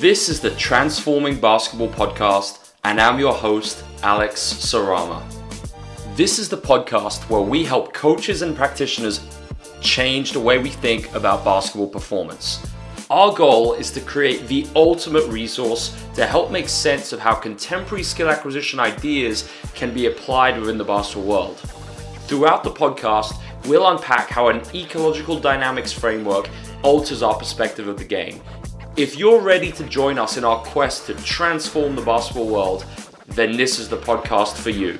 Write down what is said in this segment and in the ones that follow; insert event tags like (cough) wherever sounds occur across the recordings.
This is the Transforming Basketball Podcast, and I'm your host, Alex Sarama. This is the podcast where we help coaches and practitioners change the way we think about basketball performance. Our goal is to create the ultimate resource to help make sense of how contemporary skill acquisition ideas can be applied within the basketball world. Throughout the podcast, we'll unpack how an ecological dynamics framework alters our perspective of the game. If you're ready to join us in our quest to transform the basketball world, then this is the podcast for you.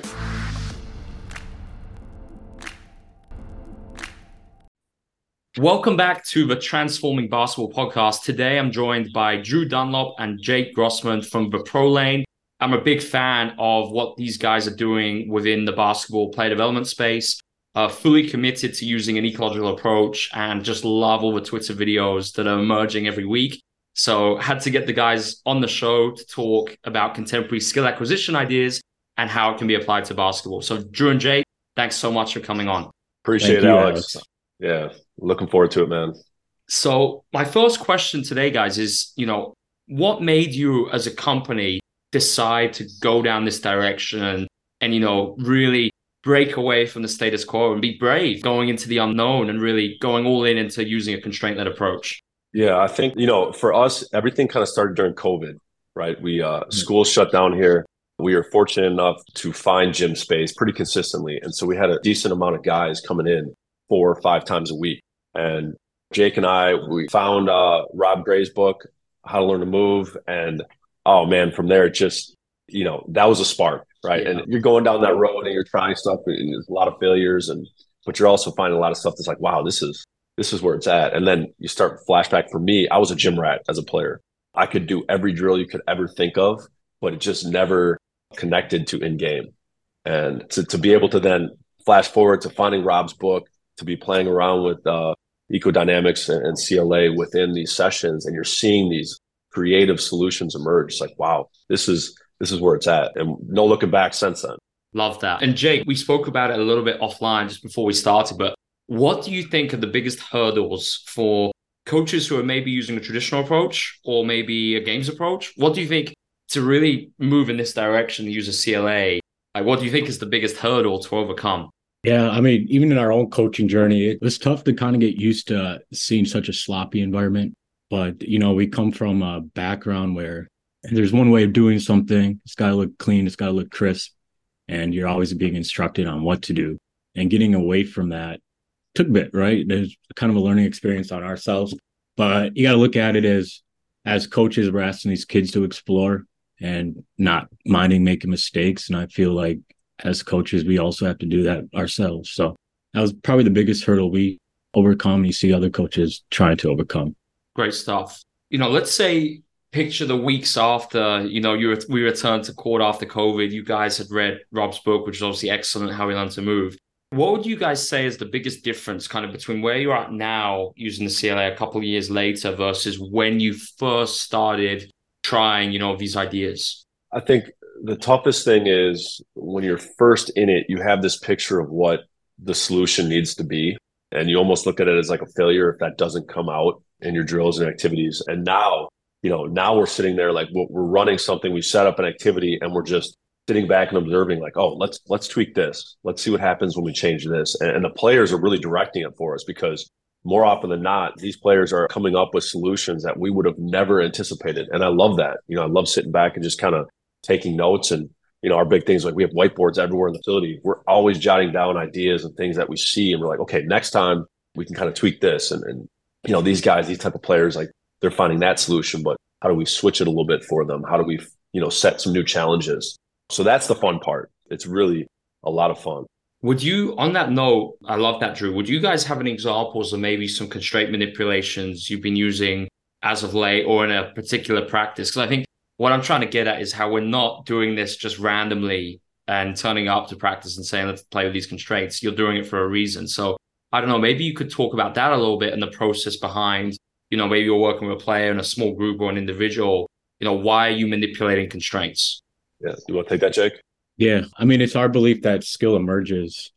Welcome back to the Transforming Basketball podcast. Today I'm joined by Drew Dunlop and Jake Grossmann from the Pro Lane. I'm a big fan of what these guys are doing within the basketball player development space. Uh, fully committed to using an ecological approach and just love all the Twitter videos that are emerging every week. So had to get the guys on the show to talk about contemporary skill acquisition ideas and how it can be applied to basketball. So Drew and Jake, thanks so much for coming on. Appreciate Thank it, you, Alex. Alex. Yeah, looking forward to it, man. So my first question today, guys, is you know what made you as a company decide to go down this direction and, and you know really break away from the status quo and be brave going into the unknown and really going all in into using a constraint led approach yeah i think you know for us everything kind of started during covid right we uh mm-hmm. schools shut down here we were fortunate enough to find gym space pretty consistently and so we had a decent amount of guys coming in four or five times a week and jake and i we found uh rob gray's book how to learn to move and oh man, from there, it just, you know, that was a spark, right? Yeah. And you're going down that road and you're trying stuff, and there's a lot of failures, and but you're also finding a lot of stuff that's like, wow, this is this is where it's at. And then you start flashback. For me, I was a gym rat as a player. I could do every drill you could ever think of, but it just never connected to in game. And to, to be able to then flash forward to finding Rob's book, to be playing around with uh, ecodynamics and, and CLA within these sessions, and you're seeing these creative solutions emerge. It's like, wow, this is this is where it's at. And no looking back since then. Love that. And Jake, we spoke about it a little bit offline just before we started, but what do you think are the biggest hurdles for coaches who are maybe using a traditional approach or maybe a games approach? What do you think to really move in this direction, use a CLA? Like, what do you think is the biggest hurdle to overcome? Yeah, I mean, even in our own coaching journey, it was tough to kind of get used to seeing such a sloppy environment. But you know, we come from a background where there's one way of doing something. It's got to look clean. It's got to look crisp, and you're always being instructed on what to do. And getting away from that took a bit, right? There's kind of a learning experience on ourselves, but you got to look at it as as coaches, we're asking these kids to explore and not minding making mistakes. And I feel like as coaches, we also have to do that ourselves. So that was probably the biggest hurdle we overcome. You see other coaches trying to overcome. Great stuff. You know, let's say picture the weeks after, you know, you we returned to court after COVID. You guys had read Rob's book, which is obviously excellent, How We Learn to Move. What would you guys say is the biggest difference kind of between where you're at now using the CLA a couple of years later versus when you first started trying, you know, these ideas? I think the toughest thing is when you're first in it, you have this picture of what the solution needs to be. And you almost look at it as like a failure if that doesn't come out in your drills and activities. And now, you know, now we're sitting there like we're running something. We set up an activity and we're just sitting back and observing like, oh, let's let's tweak this. Let's see what happens when we change this. And, and the players are really directing it for us because more often than not, these players are coming up with solutions that we would have never anticipated. And I love that. You know, I love sitting back and just kind of taking notes and you know, our big things like we have whiteboards everywhere in the facility. We're always jotting down ideas and things that we see, and we're like, okay, next time we can kind of tweak this and, and you know, these guys, these type of players, like they're finding that solution, but how do we switch it a little bit for them? How do we, you know, set some new challenges? So that's the fun part. It's really a lot of fun. Would you, on that note, I love that, Drew. Would you guys have any examples of maybe some constraint manipulations you've been using as of late or in a particular practice? Because I think what I'm trying to get at is how we're not doing this just randomly and turning up to practice and saying, let's play with these constraints. You're doing it for a reason. So I don't know, maybe you could talk about that a little bit and the process behind, you know, maybe you're working with a player in a small group or an individual, you know, why are you manipulating constraints? Yeah. You want to take that, Jake? Yeah. I mean, it's our belief that skill emerges.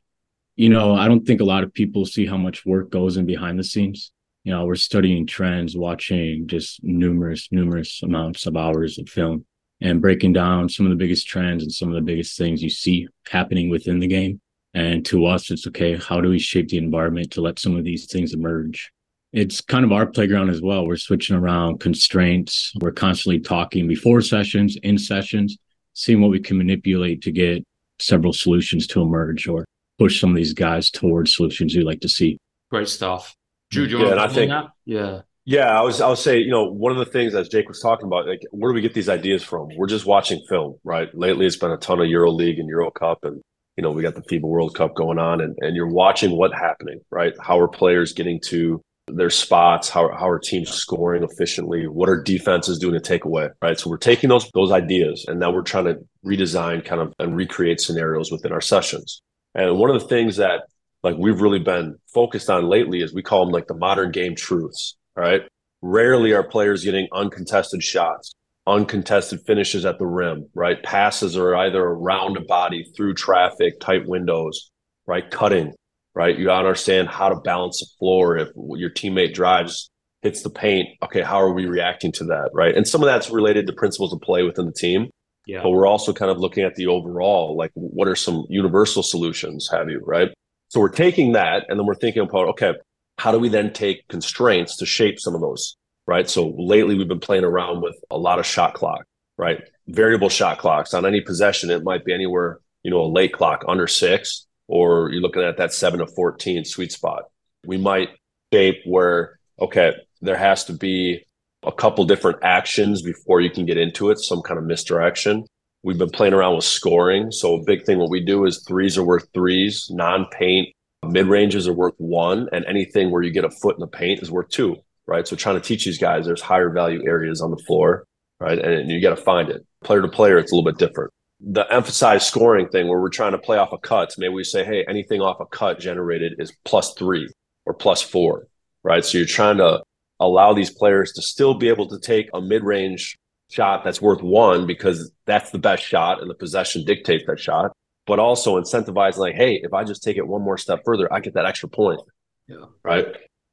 You know, I don't think a lot of people see how much work goes in behind the scenes. You know, we're studying trends, watching just numerous, numerous amounts of hours of film and breaking down some of the biggest trends and some of the biggest things you see happening within the game. And to us, it's okay. How do we shape the environment to let some of these things emerge? It's kind of our playground as well. We're switching around constraints. We're constantly talking before sessions, in sessions, seeing what we can manipulate to get several solutions to emerge or push some of these guys towards solutions we like to see. Great stuff. Drew, yeah, and I think, that? yeah. Yeah, I was I would say, you know, one of the things as Jake was talking about, like where do we get these ideas from? We're just watching film, right? Lately it's been a ton of Euro League and Euro Cup and you know, we got the FIBA World Cup going on and, and you're watching what happening, right? How are players getting to their spots, how, how are teams scoring efficiently, what are defenses doing to take away, right? So we're taking those those ideas and now we're trying to redesign kind of and recreate scenarios within our sessions. And one of the things that like we've really been focused on lately is we call them like the modern game truths, right? Rarely are players getting uncontested shots, uncontested finishes at the rim, right? Passes are either around a body, through traffic, tight windows, right? Cutting, right? You understand how to balance the floor. If your teammate drives, hits the paint, okay, how are we reacting to that, right? And some of that's related to principles of play within the team. Yeah. But we're also kind of looking at the overall, like what are some universal solutions, have you, right? So we're taking that and then we're thinking about, okay, how do we then take constraints to shape some of those, right? So lately we've been playing around with a lot of shot clock, right? Variable shot clocks on any possession. It might be anywhere, you know, a late clock under six, or you're looking at that seven to 14 sweet spot. We might shape where, okay, there has to be a couple different actions before you can get into it, some kind of misdirection. We've been playing around with scoring. So a big thing what we do is threes are worth threes, non-paint Mid ranges are worth one, and anything where you get a foot in the paint is worth two, right? So trying to teach these guys there's higher value areas on the floor, right? And you got to find it. Player to player, it's a little bit different. The emphasized scoring thing where we're trying to play off of cuts, maybe we say, hey, anything off a cut generated is plus three or plus four, right? So you're trying to allow these players to still be able to take a mid range shot that's worth one because that's the best shot and the possession dictates that shot but also incentivize like, hey, if I just take it one more step further, I get that extra point. Yeah. Right.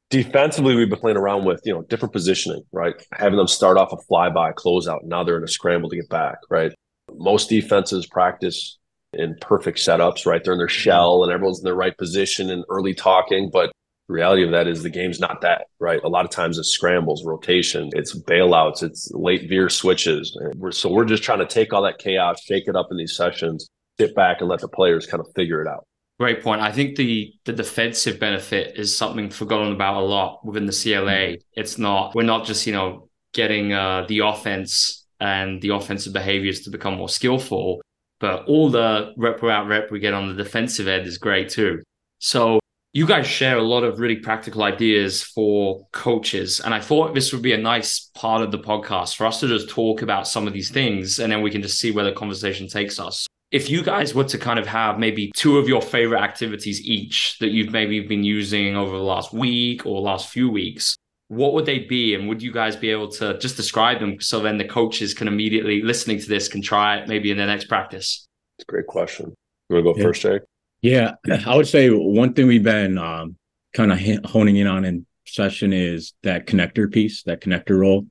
Defensively, we've been playing around with, you know, different positioning, right? Having them start off a flyby closeout. Now they're in a scramble to get back, right? Most defenses practice in perfect setups, right? They're in their shell and everyone's in the right position and early talking. But the reality of that is the game's not that, right? A lot of times it's scrambles, rotation, it's bailouts, it's late veer switches. We're, so we're just trying to take all that chaos, shake it up in these sessions sit back and let the players kind of figure it out. Great point. I think the the defensive benefit is something forgotten about a lot within the CLA. It's not we're not just you know getting uh, the offense and the offensive behaviors to become more skillful, but all the rep out rep we get on the defensive end is great too. So you guys share a lot of really practical ideas for coaches. And I thought this would be a nice part of the podcast for us to just talk about some of these things and then we can just see where the conversation takes us if you guys were to kind of have maybe two of your favorite activities each that you've maybe been using over the last week or last few weeks, what would they be? And would you guys be able to just describe them so then the coaches can immediately listening to this can try it maybe in their next practice? It's a great question. You want to go yeah. first, Jake? Yeah, I would say one thing we've been um, kind of honing in on in session is that connector piece, that connector role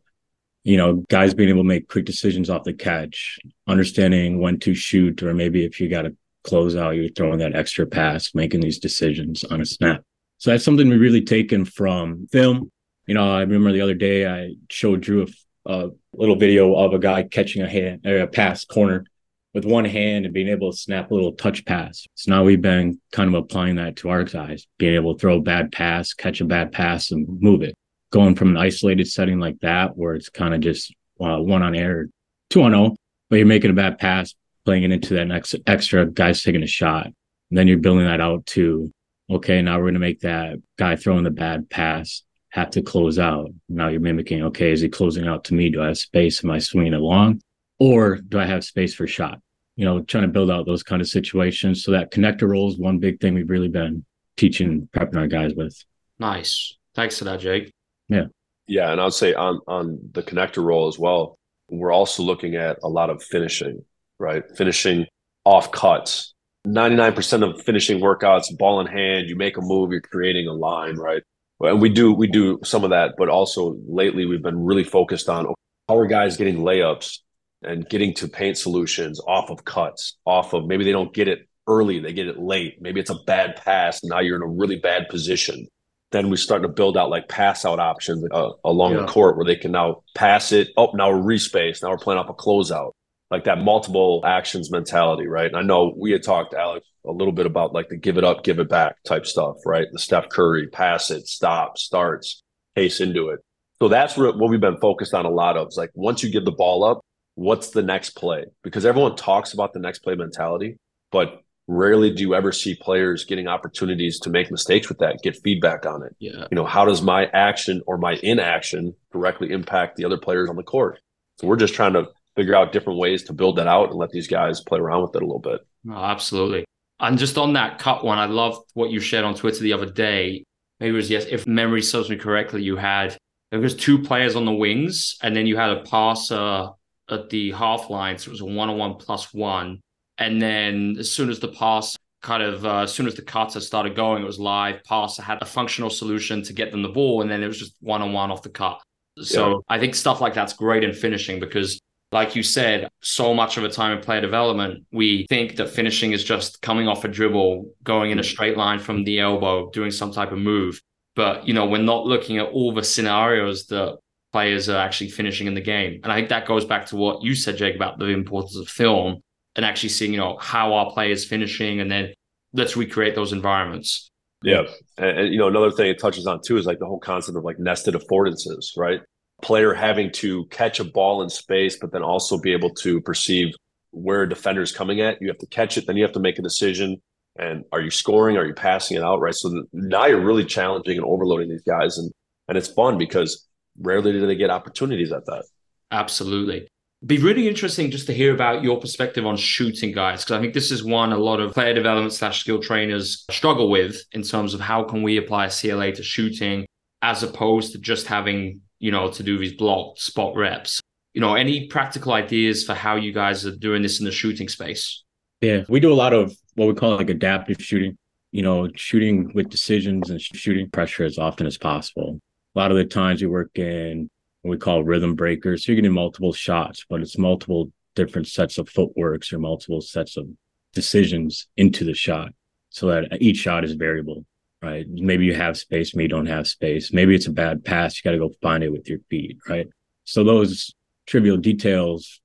you know, guys being able to make quick decisions off the catch, understanding when to shoot, or maybe if you got to close out, you're throwing that extra pass, making these decisions on a snap. So that's something we really taken from film. You know, I remember the other day I showed Drew a, a little video of a guy catching a hand, a pass corner with one hand and being able to snap a little touch pass. So now we've been kind of applying that to our guys, being able to throw a bad pass, catch a bad pass, and move it going from an isolated setting like that, where it's kind of just uh, one on air, two on zero, but you're making a bad pass, playing it into that next extra guys taking a shot. And then you're building that out to, okay, now we're going to make that guy throwing the bad pass have to close out. Now you're mimicking, okay, is he closing out to me? Do I have space? Am I swinging it long? Or do I have space for shot? You know, trying to build out those kind of situations. So that connector role is one big thing we've really been teaching, prepping our guys with. Nice. Thanks for that, Jake. Yeah. Yeah. And I'll say on on the connector role as well, we're also looking at a lot of finishing, right? Finishing off cuts. 99% of finishing workouts, ball in hand, you make a move, you're creating a line, right? And we do we do some of that, but also lately we've been really focused on how are guys getting layups and getting to paint solutions off of cuts, off of maybe they don't get it early, they get it late. Maybe it's a bad pass, now you're in a really bad position. Then we start to build out like pass out options uh, along yeah. the court where they can now pass it. Oh, now we're respace. Now we're playing off a closeout like that multiple actions mentality, right? And I know we had talked, Alex, a little bit about like the give it up, give it back type stuff, right? The Steph Curry, pass it, stop, starts, pace into it. So that's what we've been focused on a lot of. Is like once you give the ball up, what's the next play? Because everyone talks about the next play mentality, but rarely do you ever see players getting opportunities to make mistakes with that, get feedback on it. Yeah. You know, how does my action or my inaction directly impact the other players on the court? So we're just trying to figure out different ways to build that out and let these guys play around with it a little bit. Oh, absolutely. And just on that cut one, I loved what you shared on Twitter the other day. Maybe it was yes, if memory serves me correctly, you had there was two players on the wings, and then you had a passer at the half line. So it was a one-on-one plus one. And then as soon as the pass kind of uh, as soon as the cutter started going, it was live. Passer had a functional solution to get them the ball, and then it was just one-on-one off the cut. So yeah. I think stuff like that's great in finishing because like you said, so much of the time in player development, we think that finishing is just coming off a dribble, going in a straight line from the elbow, doing some type of move. But, you know, we're not looking at all the scenarios that players are actually finishing in the game. And I think that goes back to what you said, Jake, about the importance of film and actually seeing, you know, how our players finishing and then let's recreate those environments. Yeah. And, and, you know, another thing it touches on too is like the whole concept of like nested affordances, right? Player having to catch a ball in space, but then also be able to perceive where a defender is coming at. You have to catch it, then you have to make a decision. And are you scoring? Are you passing it out? Right. So now you're really challenging and overloading these guys. And and it's fun because rarely do they get opportunities at that. Absolutely. Be really interesting just to hear about your perspective on shooting guys, because I think this is one a lot of player development slash skill trainers struggle with in terms of how can we apply CLA to shooting as opposed to just having you know, to do these block spot reps. You know, any practical ideas for how you guys are doing this in the shooting space? Yeah, we do a lot of what we call like adaptive shooting, you know, shooting with decisions and shooting pressure as often as possible. A lot of the times we work in what we call rhythm breakers. So you're getting multiple shots, but it's multiple different sets of footworks or multiple sets of decisions into the shot so that each shot is variable right? Maybe you have space, maybe you don't have space. Maybe it's a bad pass. You got to go find it with your feet, right? So those trivial details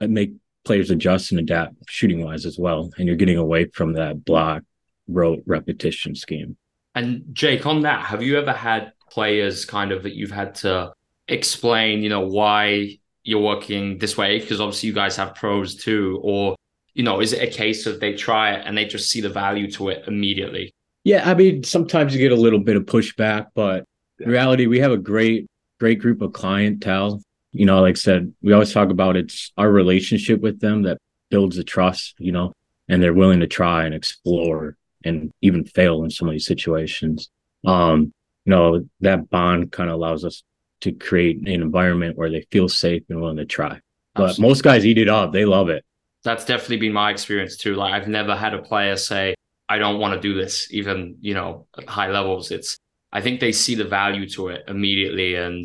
that make players adjust and adapt shooting wise as well. And you're getting away from that block rote repetition scheme. And Jake, on that, have you ever had players kind of that you've had to explain, you know, why you're working this way? Because obviously you guys have pros too. Or, you know, is it a case of they try it and they just see the value to it immediately? Yeah, I mean, sometimes you get a little bit of pushback, but yeah. in reality, we have a great, great group of clientele. You know, like I said, we always talk about it's our relationship with them that builds the trust, you know, and they're willing to try and explore and even fail in some of these situations. Um, you know, that bond kind of allows us to create an environment where they feel safe and willing to try. But Absolutely. most guys eat it up. They love it. That's definitely been my experience too. Like I've never had a player say, I don't want to do this, even you know, at high levels. It's I think they see the value to it immediately and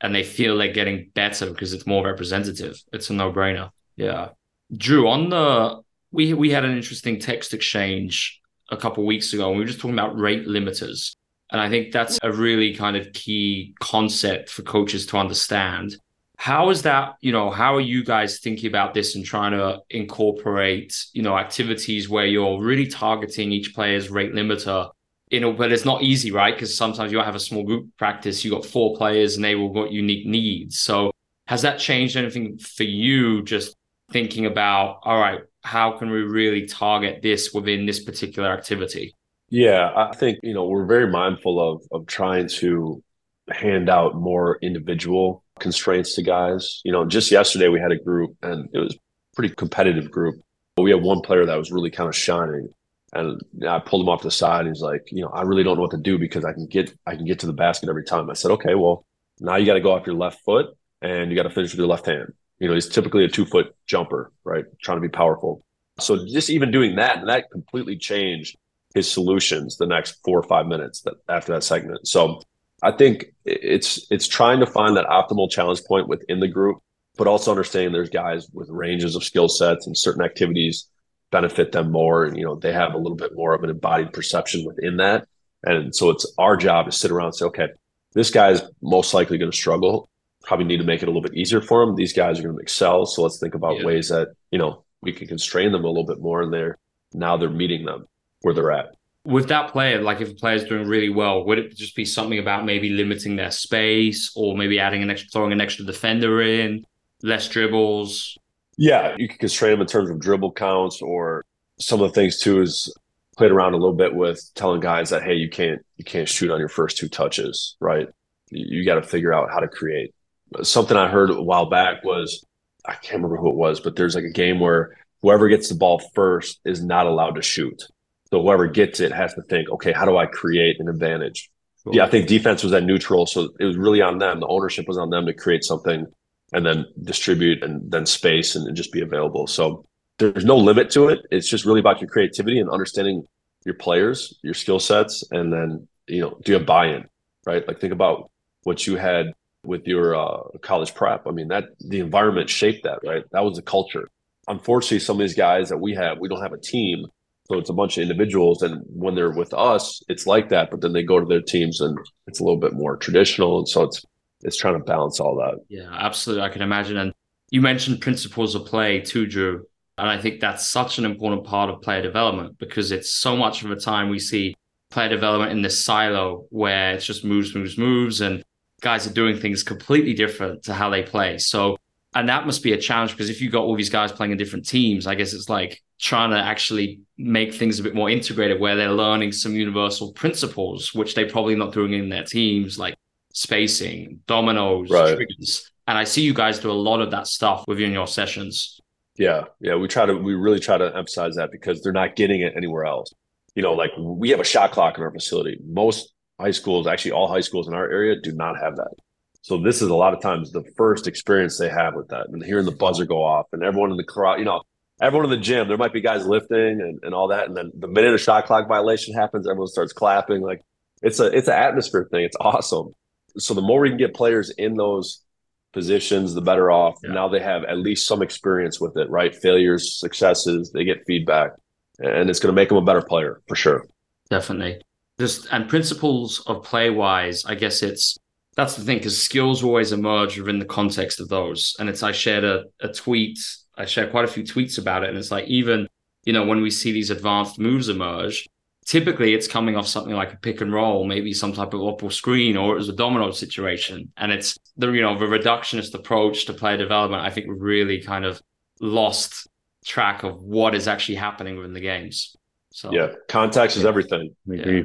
and they feel they're getting better because it's more representative. It's a no-brainer. Yeah. Drew, on the we we had an interesting text exchange a couple weeks ago and we were just talking about rate limiters. And I think that's a really kind of key concept for coaches to understand. How is that, you know, how are you guys thinking about this and trying to incorporate, you know, activities where you're really targeting each player's rate limiter? You know, but it's not easy, right? Because sometimes you have a small group practice, you got four players and they all got unique needs. So has that changed anything for you just thinking about, all right, how can we really target this within this particular activity? Yeah, I think, you know, we're very mindful of of trying to hand out more individual constraints to guys. You know, just yesterday we had a group and it was pretty competitive group. But we had one player that was really kind of shining. And I pulled him off the side. he's like, you know, I really don't know what to do because I can get I can get to the basket every time. I said, okay, well, now you got to go off your left foot and you got to finish with your left hand. You know, he's typically a two foot jumper, right? Trying to be powerful. So just even doing that, that completely changed his solutions the next four or five minutes that after that segment. So I think it's it's trying to find that optimal challenge point within the group, but also understanding there's guys with ranges of skill sets and certain activities benefit them more. And you know, they have a little bit more of an embodied perception within that. And so it's our job to sit around and say, okay, this guy's most likely going to struggle. Probably need to make it a little bit easier for him. These guys are going to excel. So let's think about yeah. ways that, you know, we can constrain them a little bit more and they're now they're meeting them where they're at with that player, like if a player's doing really well, would it just be something about maybe limiting their space or maybe adding an extra, throwing an extra defender in, less dribbles? Yeah, you can constrain them in terms of dribble counts or some of the things too is played around a little bit with telling guys that hey, you can't you can't shoot on your first two touches, right? You, you got to figure out how to create. Something I heard a while back was I can't remember who it was, but there's like a game where whoever gets the ball first is not allowed to shoot so whoever gets it has to think, okay, how do I create an advantage? Cool. Yeah, I think defense was at neutral, so it was really on them. The ownership was on them to create something and then distribute and then space and, and just be available. So there's no limit to it. It's just really about your creativity and understanding your players, your skill sets, and then you know, do you have buy-in, right? Like think about what you had with your uh, college prep. I mean, that the environment shaped that, right? That was the culture. Unfortunately, some of these guys that we have, we don't have a team so it's a bunch of individuals, and when they're with us, it's like that. But then they go to their teams, and it's a little bit more traditional, and so it's it's trying to balance all that. Yeah, absolutely. I can imagine. And you mentioned principles of play too, Drew, and I think that's such an important part of player development because it's so much of a time we see player development in this silo where it's just moves, moves, moves, and guys are doing things completely different to how they play. So, and that must be a challenge because if you've got all these guys playing in different teams, I guess it's like trying to actually make things a bit more integrated where they're learning some universal principles which they're probably not doing in their teams like spacing dominoes right. triggers. And i see you guys do a lot of that stuff within your sessions. Yeah yeah we try to we really try to emphasize that because they're not getting it anywhere else. You know like we have a shot clock in our facility. Most high schools actually all high schools in our area do not have that so this is a lot of times the first experience they have with that and hearing the buzzer go off and everyone in the crowd you know everyone in the gym, there might be guys lifting and, and all that. And then the minute a shot clock violation happens, everyone starts clapping. Like it's a it's an atmosphere thing. It's awesome. So the more we can get players in those positions, the better off. Yeah. Now they have at least some experience with it, right? Failures, successes, they get feedback. And it's going to make them a better player for sure. Definitely. Just and principles of play wise, I guess it's that's the thing because skills always emerge within the context of those. And it's I shared a, a tweet I share quite a few tweets about it. And it's like, even, you know, when we see these advanced moves emerge, typically it's coming off something like a pick and roll, maybe some type of opal screen, or it was a domino situation. And it's the, you know, the reductionist approach to player development, I think really kind of lost track of what is actually happening within the games. So yeah, context is everything. Yeah,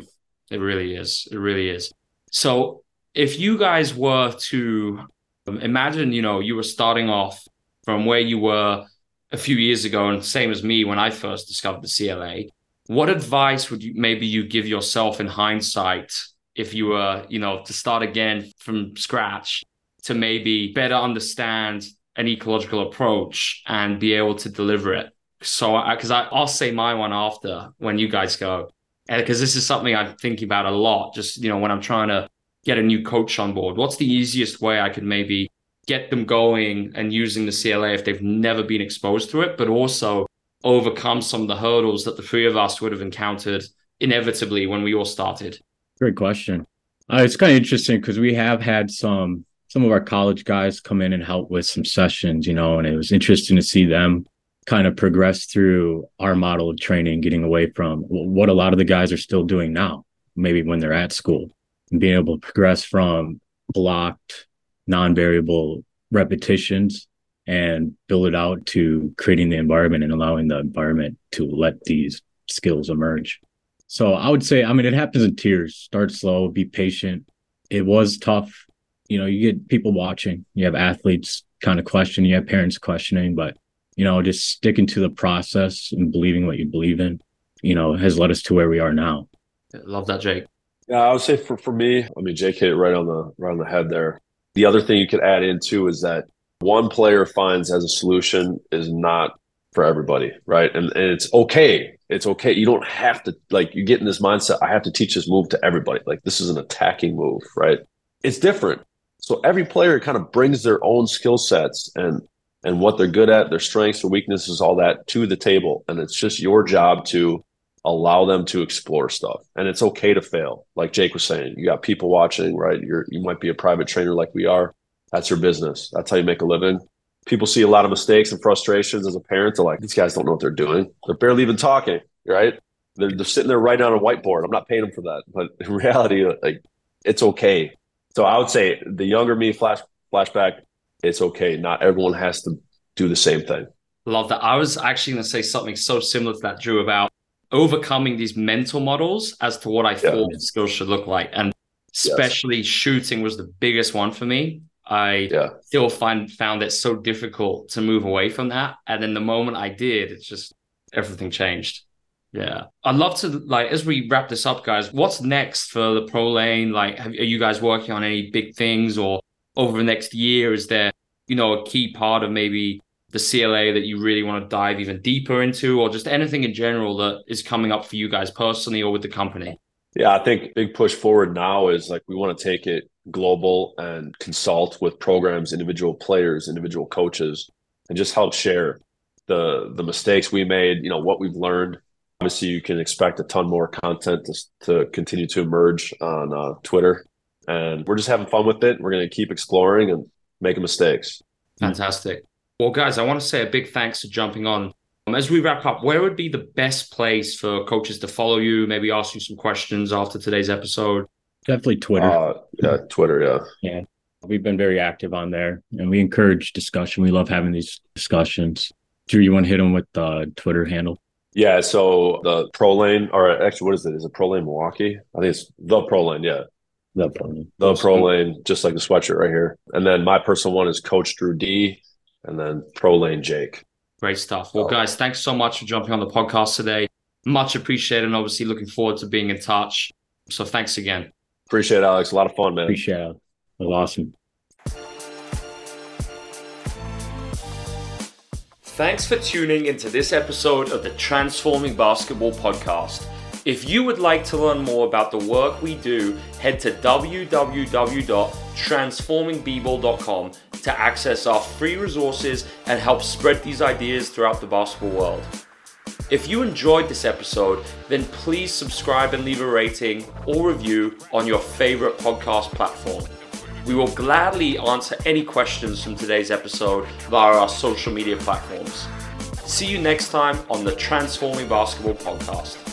it really is. It really is. So if you guys were to um, imagine, you know, you were starting off from where you were a few years ago and same as me when I first discovered the CLA, what advice would you maybe you give yourself in hindsight if you were, you know, to start again from scratch to maybe better understand an ecological approach and be able to deliver it? So, because I'll say my one after when you guys go, because this is something I'm thinking about a lot. Just you know, when I'm trying to get a new coach on board, what's the easiest way I could maybe get them going and using the CLA if they've never been exposed to it, but also overcome some of the hurdles that the three of us would have encountered inevitably when we all started? Great question. Uh, it's kind of interesting because we have had some some of our college guys come in and help with some sessions, you know, and it was interesting to see them kind of progress through our model of training, getting away from what a lot of the guys are still doing now, maybe when they're at school, and being able to progress from blocked non-variable repetitions and build it out to creating the environment and allowing the environment to let these skills emerge. So I would say, I mean, it happens in tiers. Start slow, be patient. It was tough. You know, you get people watching, you have athletes kind of questioning, you have parents questioning, but you know, just sticking to the process and believing what you believe in, you know, has led us to where we are now. Love that, Jake. Yeah, I would say for, for me, I mean, Jake hit it right on the right on the head there. The other thing you could add in too is that one player finds as a solution is not for everybody, right? And, and it's okay. It's okay. You don't have to like you get in this mindset. I have to teach this move to everybody. Like this is an attacking move, right? it's different. So every player kind of brings their own skill sets and and what they're good at, their strengths, their weaknesses, all that to the table. And it's just your job to allow them to explore stuff. And it's okay to fail. Like Jake was saying, you got people watching, right? You're you might be a private trainer like we are. That's your business. That's how you make a living. People see a lot of mistakes and frustrations as a parent. They're like, these guys don't know what they're doing. They're barely even talking, right? They're, they're sitting there writing on a whiteboard. I'm not paying them for that. But in (laughs) reality, like it's okay. So I would say the younger me flash flashback, it's okay. Not everyone has to do the same thing. Love that. I was actually going to say something so similar to that, Drew, about overcoming these mental models as to what I yeah. thought skills should look like. And especially yes. shooting was the biggest one for me. I yeah. still find found it so difficult to move away from that. And then the moment I did, it's just everything changed. Yeah. I'd love to like as we wrap this up, guys, what's next for the pro lane? Like have, are you guys working on any big things or over the next year? Is there, you know, a key part of maybe the CLA that you really want to dive even deeper into, or just anything in general that is coming up for you guys personally or with the company? Yeah, I think big push forward now is like we want to take it global and consult with programs, individual players, individual coaches, and just help share the the mistakes we made, you know, what we've learned. Obviously, you can expect a ton more content to, to continue to emerge on uh, Twitter, and we're just having fun with it. We're going to keep exploring and making mistakes. Fantastic. Well, guys, I want to say a big thanks for jumping on. Um, as we wrap up, where would be the best place for coaches to follow you? Maybe ask you some questions after today's episode. Definitely Twitter. Uh, yeah, Twitter. Yeah. Yeah. We've been very active on there and we encourage discussion. We love having these discussions. Drew, you want to hit them with the Twitter handle? Yeah. So the Pro Lane, or actually, what is it? Is it Pro Lane Milwaukee? I think it's the Pro Lane. Yeah. The Pro Lane. The Pro Lane, just like the sweatshirt right here. And then my personal one is Coach Drew D and then Pro Lane Jake. Great stuff. Well, guys, thanks so much for jumping on the podcast today. Much appreciated, and obviously looking forward to being in touch. So thanks again. Appreciate it, Alex. A lot of fun, man. Appreciate it. It was awesome. Thanks for tuning into this episode of the Transforming Basketball Podcast. If you would like to learn more about the work we do, head to www.transformingbball.com to access our free resources and help spread these ideas throughout the basketball world. If you enjoyed this episode, then please subscribe and leave a rating or review on your favorite podcast platform. We will gladly answer any questions from today's episode via our social media platforms. See you next time on the Transforming Basketball Podcast.